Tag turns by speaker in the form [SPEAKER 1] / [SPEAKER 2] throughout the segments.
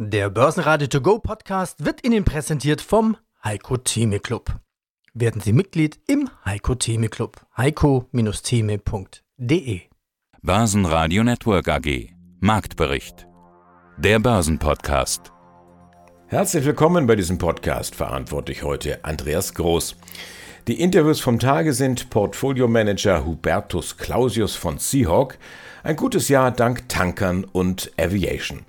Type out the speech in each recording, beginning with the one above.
[SPEAKER 1] Der Börsenradio To Go Podcast wird Ihnen präsentiert vom Heiko Theme Club. Werden Sie Mitglied im Heiko Theme Club. heiko-theme.de
[SPEAKER 2] Börsenradio Network AG Marktbericht Der Börsenpodcast
[SPEAKER 3] Herzlich willkommen bei diesem Podcast. Verantwortlich heute Andreas Groß. Die Interviews vom Tage sind Portfolio-Manager Hubertus Clausius von Seahawk. Ein gutes Jahr dank Tankern und Aviation.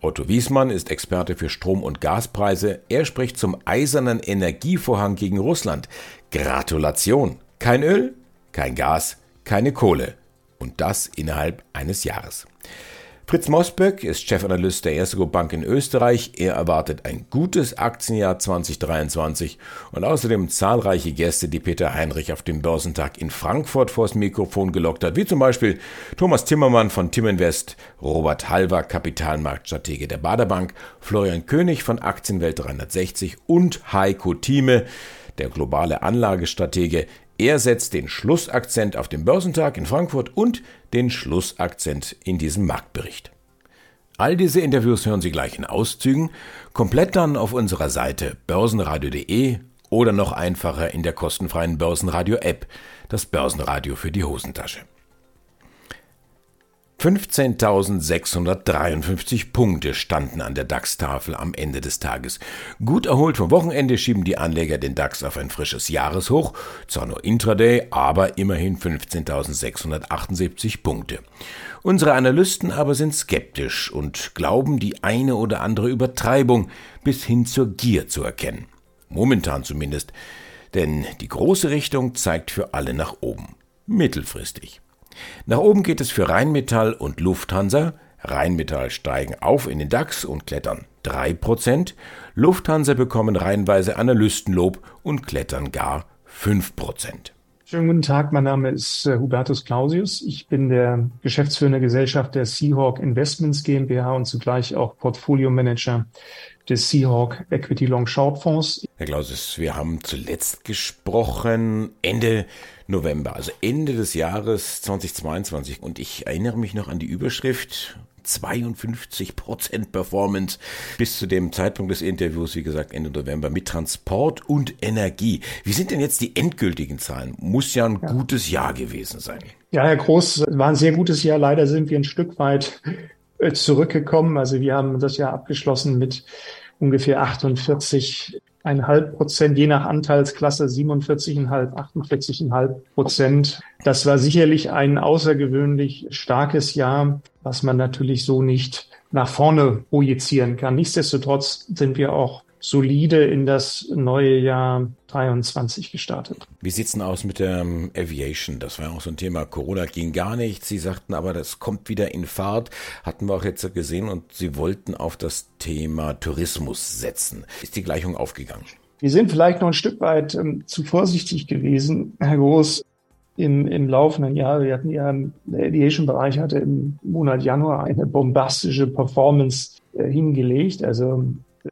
[SPEAKER 3] Otto Wiesmann ist Experte für Strom- und Gaspreise. Er spricht zum eisernen Energievorhang gegen Russland. Gratulation! Kein Öl, kein Gas, keine Kohle. Und das innerhalb eines Jahres. Fritz Mosböck ist Chefanalyst der Erstego Bank in Österreich. Er erwartet ein gutes Aktienjahr 2023 und außerdem zahlreiche Gäste, die Peter Heinrich auf dem Börsentag in Frankfurt vors Mikrofon gelockt hat, wie zum Beispiel Thomas Timmermann von Timinvest, Robert Halver, Kapitalmarktstratege der Baderbank, Florian König von Aktienwelt 360 und Heiko Thieme, der globale Anlagestratege. Er setzt den Schlussakzent auf dem Börsentag in Frankfurt und den Schlussakzent in diesem Marktbericht. All diese Interviews hören Sie gleich in Auszügen, komplett dann auf unserer Seite börsenradio.de oder noch einfacher in der kostenfreien Börsenradio-App, das Börsenradio für die Hosentasche. 15.653 Punkte standen an der DAX-Tafel am Ende des Tages. Gut erholt vom Wochenende schieben die Anleger den DAX auf ein frisches Jahreshoch, zwar nur Intraday, aber immerhin 15.678 Punkte. Unsere Analysten aber sind skeptisch und glauben die eine oder andere Übertreibung bis hin zur Gier zu erkennen. Momentan zumindest, denn die große Richtung zeigt für alle nach oben. Mittelfristig. Nach oben geht es für Rheinmetall und Lufthansa. Rheinmetall steigen auf in den DAX und klettern 3%. Lufthansa bekommen reihenweise Analystenlob und klettern gar 5%.
[SPEAKER 4] Schönen guten Tag, mein Name ist äh, Hubertus Clausius. Ich bin der geschäftsführende Gesellschaft der Seahawk Investments GmbH und zugleich auch Portfolio Manager des Seahawk Equity Long Short Fonds.
[SPEAKER 3] Herr Clausius, wir haben zuletzt gesprochen Ende November, also Ende des Jahres 2022 und ich erinnere mich noch an die Überschrift 52% Performance bis zu dem Zeitpunkt des Interviews, wie gesagt, Ende November mit Transport und Energie. Wie sind denn jetzt die endgültigen Zahlen? Muss ja ein ja. gutes Jahr gewesen sein.
[SPEAKER 4] Ja, Herr Groß, war ein sehr gutes Jahr. Leider sind wir ein Stück weit äh, zurückgekommen. Also wir haben das Jahr abgeschlossen mit ungefähr 48,5 Prozent, je nach Anteilsklasse 47,5, 48,5 Prozent. Das war sicherlich ein außergewöhnlich starkes Jahr, was man natürlich so nicht nach vorne projizieren kann. Nichtsdestotrotz sind wir auch solide in das neue Jahr 23 gestartet.
[SPEAKER 3] Wie sieht's denn aus mit der ähm, Aviation? Das war ja auch so ein Thema. Corona ging gar nicht. Sie sagten aber, das kommt wieder in Fahrt. Hatten wir auch jetzt gesehen und Sie wollten auf das Thema Tourismus setzen. Ist die Gleichung aufgegangen?
[SPEAKER 4] Wir sind vielleicht noch ein Stück weit ähm, zu vorsichtig gewesen, Herr Groß. Im, im laufenden Jahr, wir hatten ja, der Aviation-Bereich hatte im Monat Januar eine bombastische Performance äh, hingelegt. Also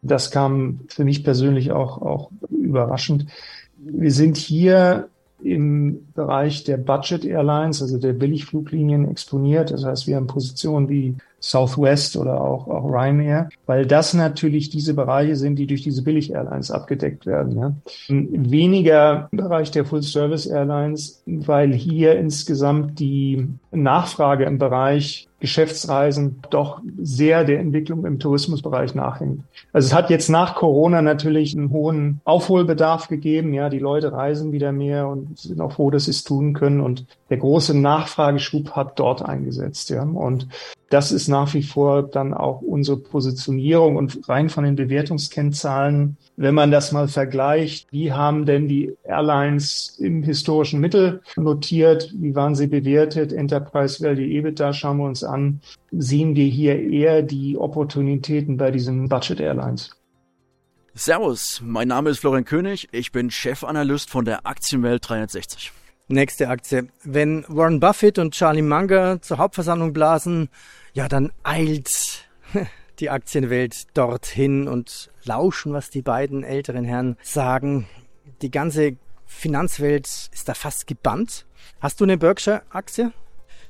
[SPEAKER 4] das kam für mich persönlich auch, auch überraschend. Wir sind hier im Bereich der Budget Airlines, also der Billigfluglinien exponiert. Das heißt, wir haben Positionen wie Southwest oder auch, auch Ryanair, weil das natürlich diese Bereiche sind, die durch diese Billig-Airlines abgedeckt werden. Ja. Weniger im Bereich der Full-Service-Airlines, weil hier insgesamt die Nachfrage im Bereich Geschäftsreisen doch sehr der Entwicklung im Tourismusbereich nachhängt. Also es hat jetzt nach Corona natürlich einen hohen Aufholbedarf gegeben. Ja, die Leute reisen wieder mehr und sind auch froh, dass sie es tun können. Und der große Nachfrageschub hat dort eingesetzt. Ja, und das ist nach wie vor dann auch unsere Positionierung und rein von den Bewertungskennzahlen. Wenn man das mal vergleicht, wie haben denn die Airlines im historischen Mittel notiert? Wie waren sie bewertet? Enterprise Value EBITDA schauen wir uns an. Sehen wir hier eher die Opportunitäten bei diesen Budget Airlines?
[SPEAKER 5] Servus, mein Name ist Florian König. Ich bin Chefanalyst von der Aktienwelt 360.
[SPEAKER 1] Nächste Aktie. Wenn Warren Buffett und Charlie Munger zur Hauptversammlung blasen, ja, dann eilt die Aktienwelt dorthin und lauschen, was die beiden älteren Herren sagen. Die ganze Finanzwelt ist da fast gebannt. Hast du eine Berkshire-Aktie?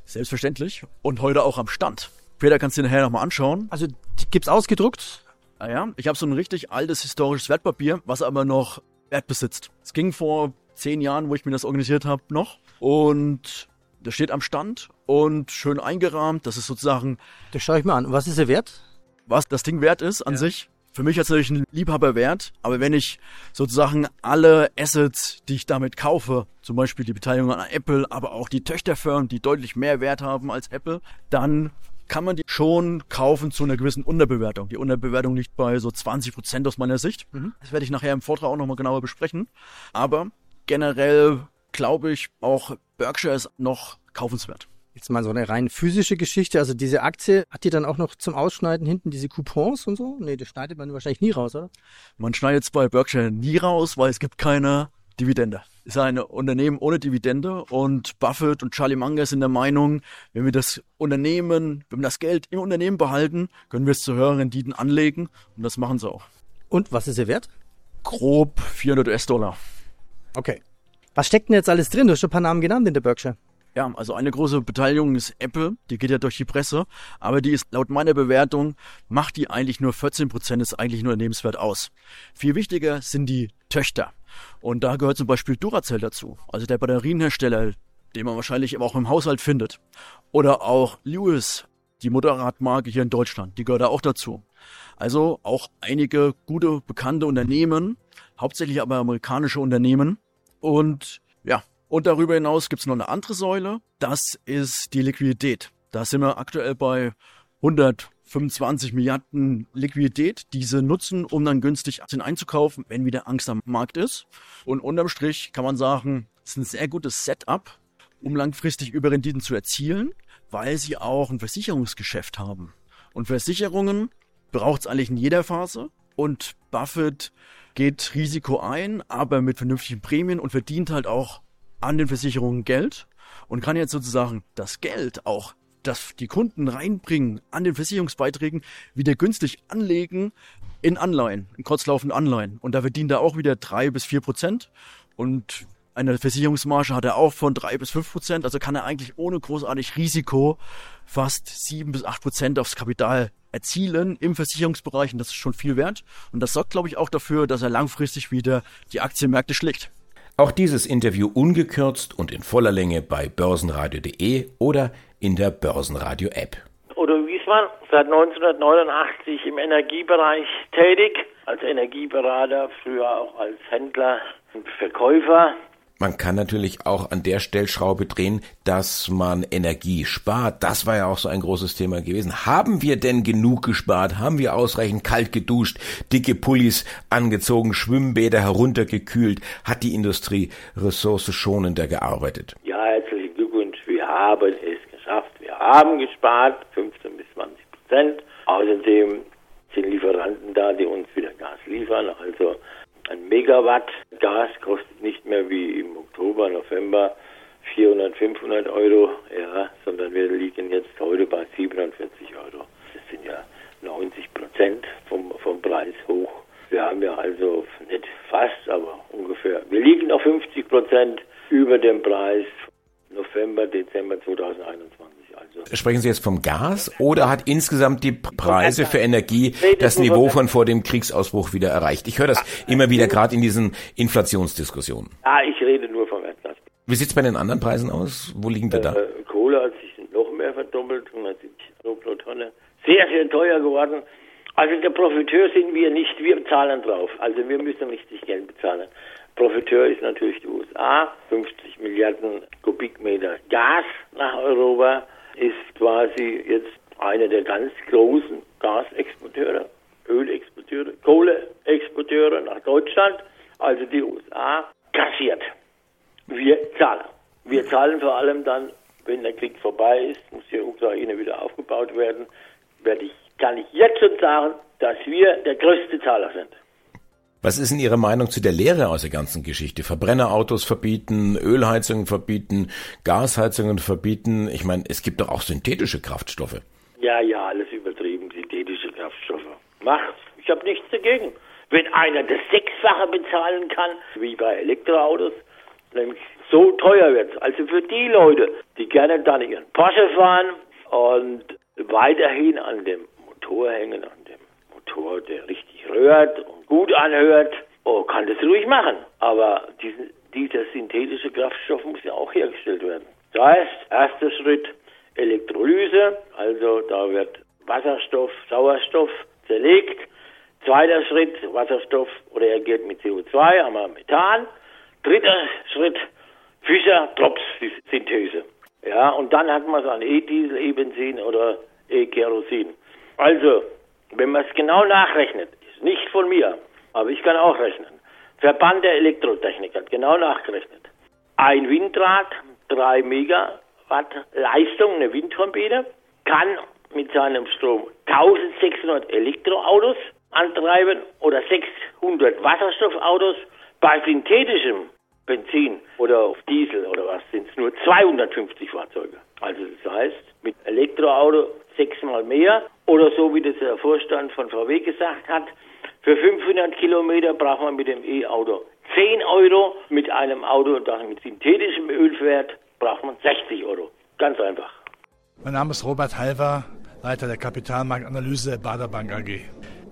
[SPEAKER 5] Selbstverständlich. Und heute auch am Stand. Peter, kannst du dir nachher nochmal anschauen.
[SPEAKER 1] Also die gibt's ausgedruckt?
[SPEAKER 5] Naja, ich habe so ein richtig altes historisches Wertpapier, was aber noch Wert besitzt. Es ging vor zehn Jahren, wo ich mir das organisiert habe, noch. Und das steht am Stand und schön eingerahmt. Das ist sozusagen.
[SPEAKER 1] Das schaue ich mal an. Was ist der Wert?
[SPEAKER 5] Was das Ding wert ist an ja. sich. Für mich hat es natürlich ein Liebhaber wert, aber wenn ich sozusagen alle Assets, die ich damit kaufe, zum Beispiel die Beteiligung an Apple, aber auch die Töchterfirmen, die deutlich mehr Wert haben als Apple, dann kann man die schon kaufen zu einer gewissen Unterbewertung. Die Unterbewertung liegt bei so 20 Prozent aus meiner Sicht. Mhm. Das werde ich nachher im Vortrag auch nochmal genauer besprechen. Aber generell glaube ich, auch Berkshire ist noch kaufenswert.
[SPEAKER 1] Jetzt mal so eine rein physische Geschichte. Also diese Aktie, hat die dann auch noch zum Ausschneiden hinten diese Coupons und so? Nee, das schneidet man wahrscheinlich nie raus, oder?
[SPEAKER 5] Man schneidet es bei Berkshire nie raus, weil es gibt keine Dividende. Es ist ein Unternehmen ohne Dividende und Buffett und Charlie Munger sind der Meinung, wenn wir das Unternehmen, wenn wir das Geld im Unternehmen behalten, können wir es zu höheren Renditen anlegen und das machen sie auch.
[SPEAKER 1] Und was ist ihr Wert?
[SPEAKER 5] Grob 400 US-Dollar.
[SPEAKER 1] Okay. Was steckt denn jetzt alles drin? Du hast schon ein paar Namen genannt in der Berkshire.
[SPEAKER 5] Ja, also eine große Beteiligung ist Apple, die geht ja durch die Presse, aber die ist laut meiner Bewertung, macht die eigentlich nur 14 Prozent des eigentlichen Unternehmenswert aus. Viel wichtiger sind die Töchter. Und da gehört zum Beispiel Duracell dazu, also der Batterienhersteller, den man wahrscheinlich auch im Haushalt findet. Oder auch Lewis, die Motorradmarke hier in Deutschland, die gehört da auch dazu. Also auch einige gute, bekannte Unternehmen, hauptsächlich aber amerikanische Unternehmen. Und ja, und darüber hinaus gibt es noch eine andere Säule, das ist die Liquidität. Da sind wir aktuell bei 125 Milliarden Liquidität, diese nutzen, um dann günstig Aktien einzukaufen, wenn wieder Angst am Markt ist. Und unterm Strich kann man sagen, es ist ein sehr gutes Setup, um langfristig Überrenditen zu erzielen, weil sie auch ein Versicherungsgeschäft haben. Und Versicherungen braucht es eigentlich in jeder Phase. Und Buffett geht Risiko ein, aber mit vernünftigen Prämien und verdient halt auch an den Versicherungen Geld und kann jetzt sozusagen das Geld auch, das die Kunden reinbringen an den Versicherungsbeiträgen, wieder günstig anlegen in Anleihen, in kurzlaufenden Anleihen. Und da verdient er auch wieder drei bis vier Prozent. Und eine Versicherungsmarge hat er auch von drei bis fünf Prozent. Also kann er eigentlich ohne großartig Risiko fast sieben bis acht Prozent aufs Kapital erzielen im Versicherungsbereich. Und das ist schon viel wert. Und das sorgt, glaube ich, auch dafür, dass er langfristig wieder die Aktienmärkte schlägt.
[SPEAKER 3] Auch dieses Interview ungekürzt und in voller Länge bei börsenradio.de oder in der Börsenradio-App.
[SPEAKER 6] Udo Wiesmann, seit 1989 im Energiebereich tätig, als Energieberater, früher auch als Händler und Verkäufer.
[SPEAKER 3] Man kann natürlich auch an der Stellschraube drehen, dass man Energie spart. Das war ja auch so ein großes Thema gewesen. Haben wir denn genug gespart? Haben wir ausreichend kalt geduscht, dicke Pullis angezogen, Schwimmbäder heruntergekühlt? Hat die Industrie ressourcenschonender gearbeitet?
[SPEAKER 6] Ja, herzlichen Glückwunsch. Wir haben es geschafft. Wir haben gespart, 15 bis 20 Prozent. Außerdem sind Lieferanten da, die uns wieder Gas liefern. Also ein Megawatt Gas kostet nicht mehr wie im Oktober, November 400, 500 Euro, ja, sondern wir liegen jetzt heute bei 47 Euro. Das sind ja 90 Prozent vom, vom Preis hoch. Wir haben ja also nicht fast, aber ungefähr, wir liegen auf 50 Prozent über dem Preis November, Dezember 2021.
[SPEAKER 3] Sprechen Sie jetzt vom Gas oder hat insgesamt die Preise für Energie das Niveau von vor dem Kriegsausbruch wieder erreicht? Ich höre das immer wieder gerade in diesen Inflationsdiskussionen.
[SPEAKER 6] Ah, ich rede nur vom Erdgas.
[SPEAKER 3] Wie sieht es bei den anderen Preisen aus? Wo liegen wir da? Äh,
[SPEAKER 6] Kohle hat sich noch mehr verdoppelt, 170 Euro pro Tonne. Sehr, sehr teuer geworden. Also der Profiteur sind wir nicht, wir zahlen drauf. Also wir müssen richtig Geld bezahlen. Profiteur ist natürlich die USA, 50 Milliarden Kubikmeter Gas nach Europa quasi jetzt einer der ganz großen Gasexporteure, Ölexporteure, Kohleexporteure nach Deutschland, also die USA, kassiert. Wir zahlen. Wir zahlen vor allem dann, wenn der Krieg vorbei ist, muss die Ukraine wieder aufgebaut werden, werde ich, kann ich jetzt schon sagen, dass wir der größte Zahler sind.
[SPEAKER 3] Was ist denn Ihre Meinung zu der Lehre aus der ganzen Geschichte? Verbrennerautos verbieten, Ölheizungen verbieten, Gasheizungen verbieten. Ich meine, es gibt doch auch synthetische Kraftstoffe.
[SPEAKER 6] Ja, ja, alles übertrieben, synthetische Kraftstoffe. Macht. Ich habe nichts dagegen. Wenn einer das Sechsfache bezahlen kann, wie bei Elektroautos, nämlich so teuer wird Also für die Leute, die gerne dann ihren Porsche fahren und weiterhin an dem Motor hängen, an Motor, der richtig rührt und gut anhört, oh, kann das ruhig machen. Aber diesen, dieser synthetische Kraftstoff muss ja auch hergestellt werden. Das heißt, erster Schritt Elektrolyse, also da wird Wasserstoff, Sauerstoff zerlegt. Zweiter Schritt, Wasserstoff reagiert mit CO2, haben wir Methan. Dritter Schritt, Fischer-Drops-Synthese. Ja, und dann hat man es an E-Diesel, E-Benzin oder E-Kerosin. Also, wenn man es genau nachrechnet, ist nicht von mir, aber ich kann auch rechnen. Verband der Elektrotechnik hat genau nachgerechnet. Ein Windrad, 3 Megawatt Leistung, eine Windturbine, kann mit seinem Strom 1600 Elektroautos antreiben oder 600 Wasserstoffautos. Bei synthetischem Benzin oder auf Diesel oder was sind es nur 250 Fahrzeuge. Also das heißt, mit Elektroauto sechsmal mehr oder so wie das der Vorstand von VW gesagt hat, für 500 Kilometer braucht man mit dem E-Auto 10 Euro, mit einem Auto das mit synthetischem Öl fährt, braucht man 60 Euro. Ganz einfach.
[SPEAKER 7] Mein Name ist Robert Halver, Leiter der Kapitalmarktanalyse Bader Bank AG.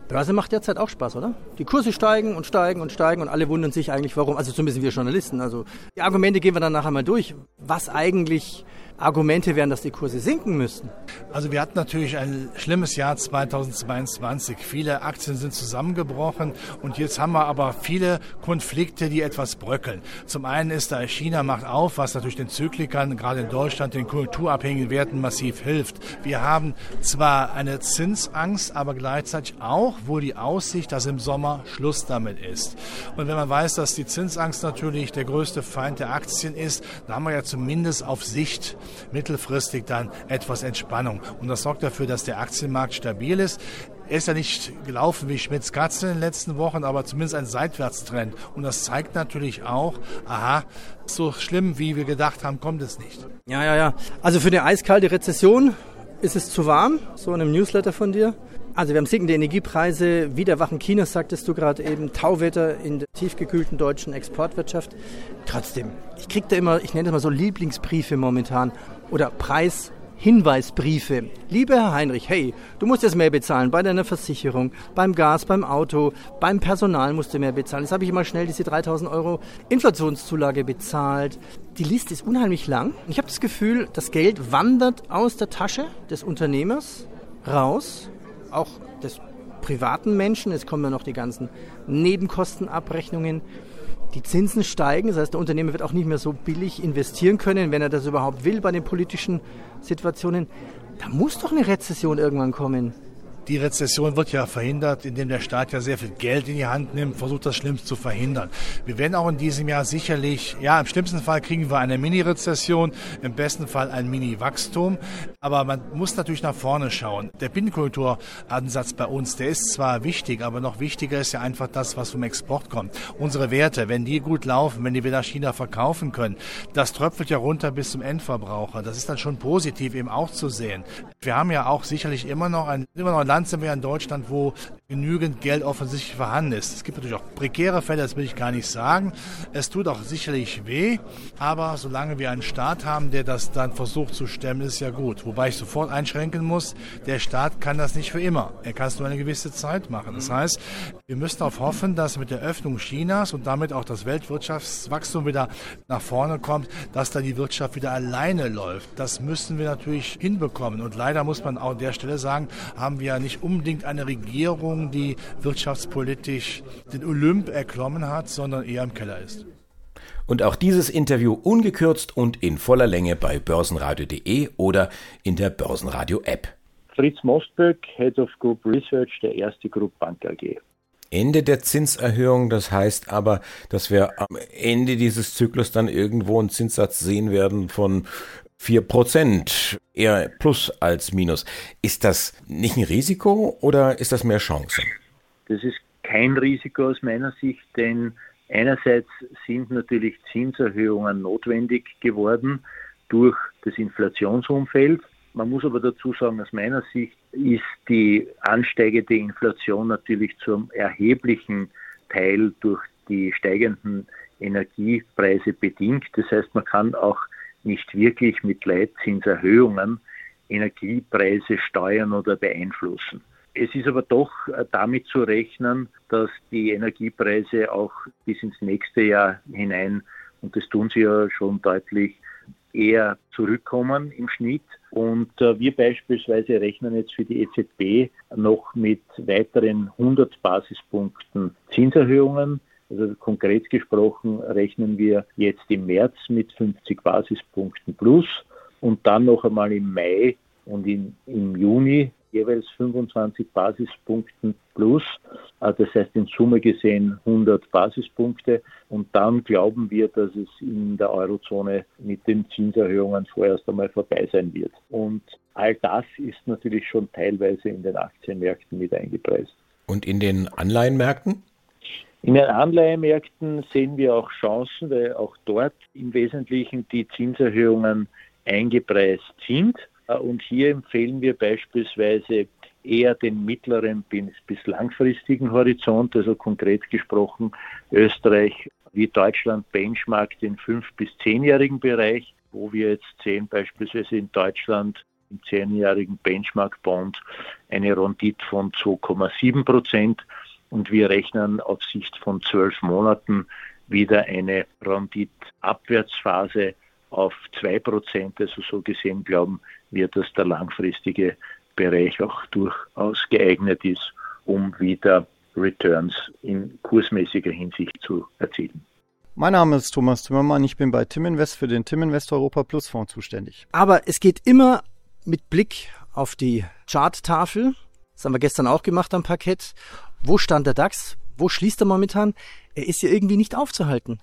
[SPEAKER 1] Börse macht derzeit auch Spaß, oder? Die Kurse steigen und steigen und steigen und alle wundern sich eigentlich, warum. Also zumindest wir Journalisten. Also die Argumente gehen wir dann nachher mal durch, was eigentlich Argumente wären, dass die Kurse sinken müssten?
[SPEAKER 7] Also wir hatten natürlich ein schlimmes Jahr 2022. Viele Aktien sind zusammengebrochen und jetzt haben wir aber viele Konflikte, die etwas bröckeln. Zum einen ist da China macht auf, was natürlich den Zyklikern, gerade in Deutschland, den kulturabhängigen Werten massiv hilft. Wir haben zwar eine Zinsangst, aber gleichzeitig auch wohl die Aussicht, dass im Sommer Schluss damit ist. Und wenn man weiß, dass die Zinsangst natürlich der größte Feind der Aktien ist, dann haben wir ja zumindest auf Sicht mittelfristig dann etwas Entspannung. Und das sorgt dafür, dass der Aktienmarkt stabil ist. Er ist ja nicht gelaufen wie Schmitz Katze in den letzten Wochen, aber zumindest ein Seitwärtstrend. Und das zeigt natürlich auch, aha, so schlimm wie wir gedacht haben, kommt es nicht.
[SPEAKER 1] Ja, ja, ja. Also für eine eiskalte Rezession ist es zu warm, so in einem Newsletter von dir. Also wir haben sinkende Energiepreise, Wiederwachen Chinas, sagtest du gerade eben, Tauwetter in der tiefgekühlten deutschen Exportwirtschaft. Trotzdem, ich kriege da immer, ich nenne das mal so Lieblingsbriefe momentan oder Preishinweisbriefe. Lieber Herr Heinrich, hey, du musst jetzt mehr bezahlen bei deiner Versicherung, beim Gas, beim Auto, beim Personal musst du mehr bezahlen. Jetzt habe ich mal schnell diese 3000 Euro Inflationszulage bezahlt. Die Liste ist unheimlich lang. Ich habe das Gefühl, das Geld wandert aus der Tasche des Unternehmers raus auch des privaten Menschen. Es kommen ja noch die ganzen Nebenkostenabrechnungen. Die Zinsen steigen, das heißt, der Unternehmer wird auch nicht mehr so billig investieren können, wenn er das überhaupt will bei den politischen Situationen. Da muss doch eine Rezession irgendwann kommen.
[SPEAKER 7] Die Rezession wird ja verhindert, indem der Staat ja sehr viel Geld in die Hand nimmt, versucht das Schlimmste zu verhindern. Wir werden auch in diesem Jahr sicherlich, ja, im schlimmsten Fall kriegen wir eine Mini-Rezession, im besten Fall ein Mini-Wachstum. Aber man muss natürlich nach vorne schauen. Der Binnenkulturansatz bei uns, der ist zwar wichtig, aber noch wichtiger ist ja einfach das, was vom Export kommt. Unsere Werte, wenn die gut laufen, wenn die wir nach China verkaufen können, das tröpfelt ja runter bis zum Endverbraucher. Das ist dann schon positiv eben auch zu sehen. Wir haben ja auch sicherlich immer noch ein, immer noch ein Land sind wir ja in Deutschland, wo genügend Geld offensichtlich vorhanden ist. Es gibt natürlich auch prekäre Fälle, das will ich gar nicht sagen. Es tut auch sicherlich weh, aber solange wir einen Staat haben, der das dann versucht zu stemmen, ist ja gut. Wobei ich sofort einschränken muss, der Staat kann das nicht für immer. Er kann es nur eine gewisse Zeit machen. Das heißt, wir müssen darauf hoffen, dass mit der Öffnung Chinas und damit auch das Weltwirtschaftswachstum wieder nach vorne kommt, dass da die Wirtschaft wieder alleine läuft. Das müssen wir natürlich hinbekommen. Und leider muss man auch an der Stelle sagen, haben wir nicht unbedingt eine Regierung, die wirtschaftspolitisch den Olymp erklommen hat, sondern eher im Keller ist.
[SPEAKER 3] Und auch dieses Interview ungekürzt und in voller Länge bei börsenradio.de oder in der Börsenradio-App.
[SPEAKER 8] Fritz Mostböck, Head of Group Research der Erste Group Bank AG.
[SPEAKER 3] Ende der Zinserhöhung, das heißt aber, dass wir am Ende dieses Zyklus dann irgendwo einen Zinssatz sehen werden von 4%, eher plus als minus. Ist das nicht ein Risiko oder ist das mehr Chancen?
[SPEAKER 8] Das ist kein Risiko aus meiner Sicht, denn einerseits sind natürlich Zinserhöhungen notwendig geworden durch das Inflationsumfeld. Man muss aber dazu sagen, aus meiner Sicht ist die ansteigende Inflation natürlich zum erheblichen Teil durch die steigenden Energiepreise bedingt. Das heißt, man kann auch nicht wirklich mit Leitzinserhöhungen Energiepreise steuern oder beeinflussen. Es ist aber doch äh, damit zu rechnen, dass die Energiepreise auch bis ins nächste Jahr hinein, und das tun sie ja schon deutlich, eher zurückkommen im Schnitt. Und äh, wir beispielsweise rechnen jetzt für die EZB noch mit weiteren 100 Basispunkten Zinserhöhungen. Also konkret gesprochen rechnen wir jetzt im März mit 50 Basispunkten plus und dann noch einmal im Mai und in, im Juni jeweils 25 Basispunkten plus. Äh, das heißt in Summe gesehen 100 Basispunkte. Und dann glauben wir, dass es in der Eurozone mit den Zinserhöhungen vorerst einmal vorbei sein wird. Und all das ist natürlich schon teilweise in den Aktienmärkten mit eingepreist.
[SPEAKER 3] Und in den Anleihenmärkten?
[SPEAKER 8] In den Anleihemärkten sehen wir auch Chancen, weil auch dort im Wesentlichen die Zinserhöhungen eingepreist sind. Äh, und hier empfehlen wir beispielsweise eher den mittleren bis langfristigen Horizont, also konkret gesprochen Österreich wie Deutschland benchmarkt den fünf- bis zehnjährigen Bereich, wo wir jetzt sehen beispielsweise in Deutschland im zehnjährigen Benchmark-Bond eine Rendite von 2,7 Prozent und wir rechnen auf Sicht von zwölf Monaten wieder eine Rendite-Abwärtsphase auf zwei Prozent. Also so gesehen glauben wir, dass der langfristige Bereich auch durchaus geeignet ist, um wieder Returns in kursmäßiger Hinsicht zu erzielen.
[SPEAKER 9] Mein Name ist Thomas Zimmermann, ich bin bei Tim Invest für den Tim Invest Europa Plus Fonds zuständig.
[SPEAKER 1] Aber es geht immer mit Blick auf die Charttafel. Das haben wir gestern auch gemacht am Parkett. Wo stand der DAX? Wo schließt er momentan? Er ist ja irgendwie nicht aufzuhalten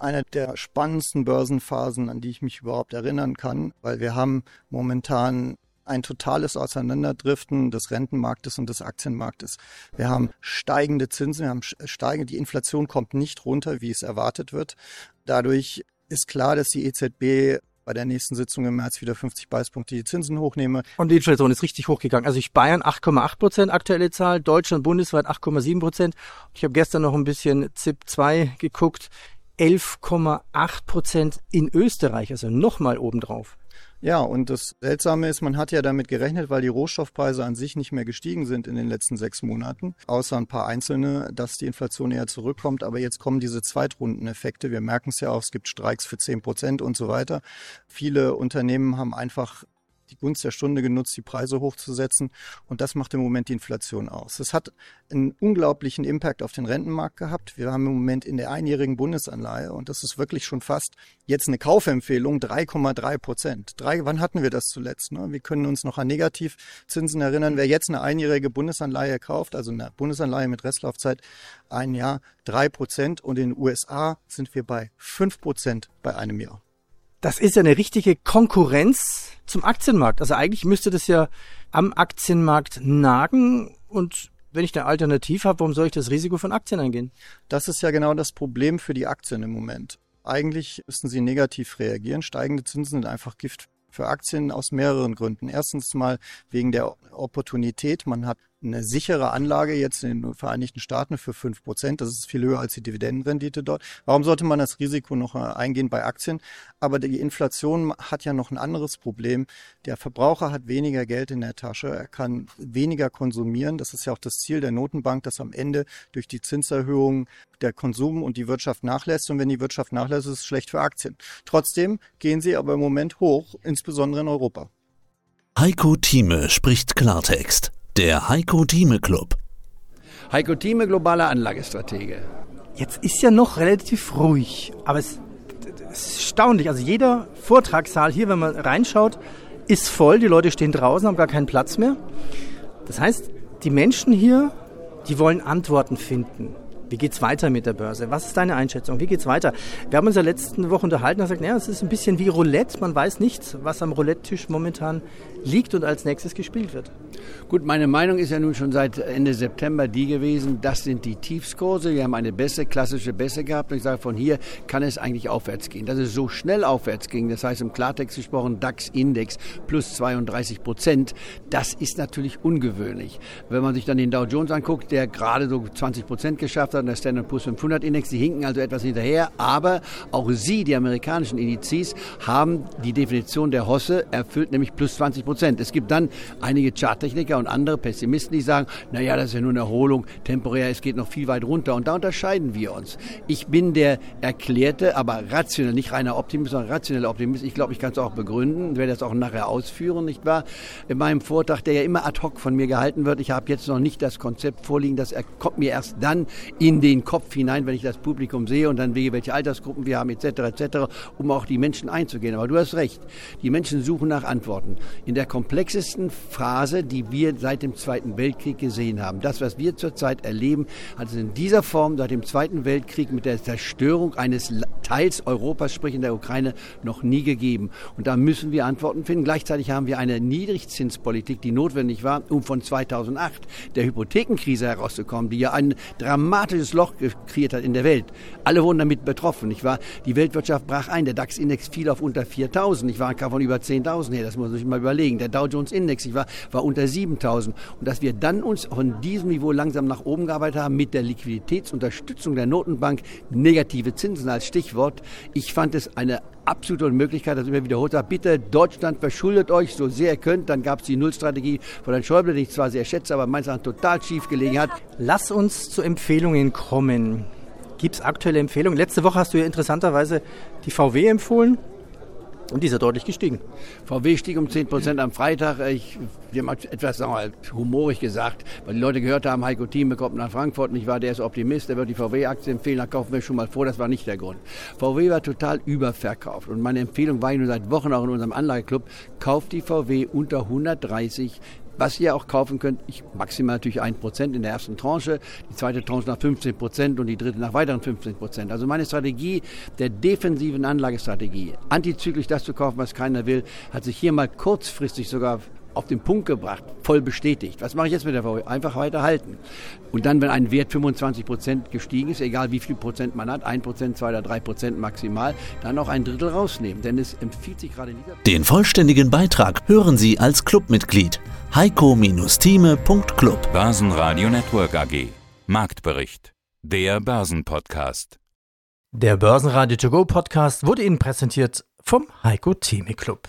[SPEAKER 9] eine der spannendsten Börsenphasen, an die ich mich überhaupt erinnern kann, weil wir haben momentan ein totales Auseinanderdriften des Rentenmarktes und des Aktienmarktes. Wir haben steigende Zinsen, wir haben steigende, die Inflation kommt nicht runter, wie es erwartet wird. Dadurch ist klar, dass die EZB bei der nächsten Sitzung im März wieder 50 Basispunkte die Zinsen hochnehme.
[SPEAKER 1] Und die Inflation ist richtig hochgegangen. Also ich Bayern 8,8 Prozent aktuelle Zahl, Deutschland bundesweit 8,7 Prozent. Ich habe gestern noch ein bisschen ZIP 2 geguckt. 11,8 Prozent in Österreich, also nochmal obendrauf.
[SPEAKER 9] Ja, und das Seltsame ist, man hat ja damit gerechnet, weil die Rohstoffpreise an sich nicht mehr gestiegen sind in den letzten sechs Monaten, außer ein paar einzelne, dass die Inflation eher zurückkommt. Aber jetzt kommen diese Zweitrundeneffekte. Wir merken es ja auch, es gibt Streiks für zehn Prozent und so weiter. Viele Unternehmen haben einfach die Gunst der Stunde genutzt, die Preise hochzusetzen. Und das macht im Moment die Inflation aus. Es hat einen unglaublichen Impact auf den Rentenmarkt gehabt. Wir haben im Moment in der einjährigen Bundesanleihe, und das ist wirklich schon fast jetzt eine Kaufempfehlung, 3,3 Prozent. Drei, wann hatten wir das zuletzt? Ne? Wir können uns noch an Negativzinsen erinnern. Wer jetzt eine einjährige Bundesanleihe kauft, also eine Bundesanleihe mit Restlaufzeit ein Jahr, drei Prozent. Und in den USA sind wir bei fünf Prozent bei einem Jahr.
[SPEAKER 1] Das ist ja eine richtige Konkurrenz zum Aktienmarkt. Also eigentlich müsste das ja am Aktienmarkt nagen und wenn ich eine Alternative habe, warum soll ich das Risiko von Aktien eingehen?
[SPEAKER 9] Das ist ja genau das Problem für die Aktien im Moment. Eigentlich müssten sie negativ reagieren. Steigende Zinsen sind einfach Gift für Aktien aus mehreren Gründen. Erstens mal wegen der Opportunität. Man hat eine sichere Anlage jetzt in den Vereinigten Staaten für fünf Prozent. Das ist viel höher als die Dividendenrendite dort. Warum sollte man das Risiko noch äh, eingehen bei Aktien? Aber die Inflation hat ja noch ein anderes Problem. Der Verbraucher hat weniger Geld in der Tasche. Er kann weniger konsumieren. Das ist ja auch das Ziel der Notenbank, dass am Ende durch die Zinserhöhung der Konsum und die Wirtschaft nachlässt. Und wenn die Wirtschaft nachlässt, ist es schlecht für Aktien. Trotzdem gehen sie aber im Moment hoch, insbesondere in Europa.
[SPEAKER 10] Heiko Thieme spricht Klartext. Der Heiko Thieme Club.
[SPEAKER 11] Heiko Thieme, globaler Anlagestratege.
[SPEAKER 1] Jetzt ist ja noch relativ ruhig, aber es, es ist erstaunlich. Also jeder Vortragssaal hier, wenn man reinschaut, ist voll. Die Leute stehen draußen, haben gar keinen Platz mehr. Das heißt, die Menschen hier, die wollen Antworten finden. Wie geht's weiter mit der Börse? Was ist deine Einschätzung? Wie geht's weiter? Wir haben uns ja letzten Woche unterhalten und gesagt, naja, es ist ein bisschen wie Roulette. Man weiß nicht, was am Roulette-Tisch momentan liegt und als nächstes gespielt wird.
[SPEAKER 11] Gut, meine Meinung ist ja nun schon seit Ende September die gewesen, das sind die Tiefskurse. Wir haben eine Bässe, klassische Bässe gehabt und ich sage, von hier kann es eigentlich aufwärts gehen. Dass es so schnell aufwärts ging, das heißt im Klartext gesprochen DAX-Index plus 32 Prozent, das ist natürlich ungewöhnlich. Wenn man sich dann den Dow Jones anguckt, der gerade so 20 Prozent geschafft hat und der Standard Poor's 500 Index, die hinken also etwas hinterher, aber auch sie, die amerikanischen Indizes, haben die Definition der Hosse erfüllt, nämlich plus 20 Prozent. Es gibt dann einige Charttechniker und andere Pessimisten, die sagen, naja, das ist ja nur eine Erholung, temporär, es geht noch viel weit runter. Und da unterscheiden wir uns. Ich bin der erklärte, aber rationell, nicht reiner Optimist, sondern rationeller Optimist. Ich glaube, ich kann es auch begründen, werde das auch nachher ausführen, nicht wahr? In meinem Vortrag, der ja immer ad hoc von mir gehalten wird, ich habe jetzt noch nicht das Konzept vorliegen, das kommt mir erst dann in den Kopf hinein, wenn ich das Publikum sehe und dann wege, welche Altersgruppen wir haben, etc., etc., um auch die Menschen einzugehen. Aber du hast recht, die Menschen suchen nach Antworten. In der komplexesten Phase, die wir seit dem Zweiten Weltkrieg gesehen haben. Das, was wir zurzeit erleben, hat es in dieser Form seit dem Zweiten Weltkrieg mit der Zerstörung eines Teils Europas, sprich in der Ukraine, noch nie gegeben. Und da müssen wir Antworten finden. Gleichzeitig haben wir eine Niedrigzinspolitik, die notwendig war, um von 2008 der Hypothekenkrise herauszukommen, die ja ein dramatisches Loch kreiert hat in der Welt. Alle wurden damit betroffen, nicht wahr? Die Weltwirtschaft brach ein, der DAX-Index fiel auf unter 4000, ich war von über 10.000 her, das muss man sich mal überlegen. Der Dow Jones Index, ich war, unter 7000. 2000. Und dass wir dann uns von diesem Niveau langsam nach oben gearbeitet haben mit der Liquiditätsunterstützung der Notenbank, negative Zinsen als Stichwort. Ich fand es eine absolute Möglichkeit, dass ich immer wiederholt habe, bitte Deutschland verschuldet euch so sehr ihr könnt. Dann gab es die Nullstrategie von Herrn Schäuble, die ich zwar sehr schätze, aber meines Erachtens total schief gelegen hat.
[SPEAKER 1] Lass uns zu Empfehlungen kommen. Gibt es aktuelle Empfehlungen? Letzte Woche hast du ja interessanterweise die VW empfohlen. Und die ist ja deutlich gestiegen.
[SPEAKER 11] VW stieg um 10 Prozent am Freitag. Ich, wir haben etwas sagen wir, humorig gesagt, weil die Leute gehört haben, Heiko Thieme kommt nach Frankfurt. Ich war der ist Optimist, der wird die VW-Aktie empfehlen. Da kaufen wir schon mal vor. Das war nicht der Grund. VW war total überverkauft. Und meine Empfehlung war nur seit Wochen auch in unserem Anlageclub, kauft die VW unter 130 was ihr auch kaufen könnt, ich maximal natürlich 1% in der ersten Tranche, die zweite Tranche nach 15% und die dritte nach weiteren 15%. Also meine Strategie der defensiven Anlagestrategie, antizyklisch das zu kaufen, was keiner will, hat sich hier mal kurzfristig sogar auf den Punkt gebracht, voll bestätigt. Was mache ich jetzt mit der VW? Einfach weiter halten. Und dann, wenn ein Wert 25 Prozent gestiegen ist, egal wie viel Prozent man hat, 1 Prozent, 2 oder 3 Prozent maximal, dann auch ein Drittel rausnehmen. Denn es empfiehlt sich gerade in dieser...
[SPEAKER 10] Den vollständigen Beitrag hören Sie als Clubmitglied heiko-thieme.club.
[SPEAKER 2] Börsenradio Network AG. Marktbericht. Der Börsenpodcast.
[SPEAKER 1] Der Börsenradio To Go Podcast wurde Ihnen präsentiert vom Heiko Theme Club.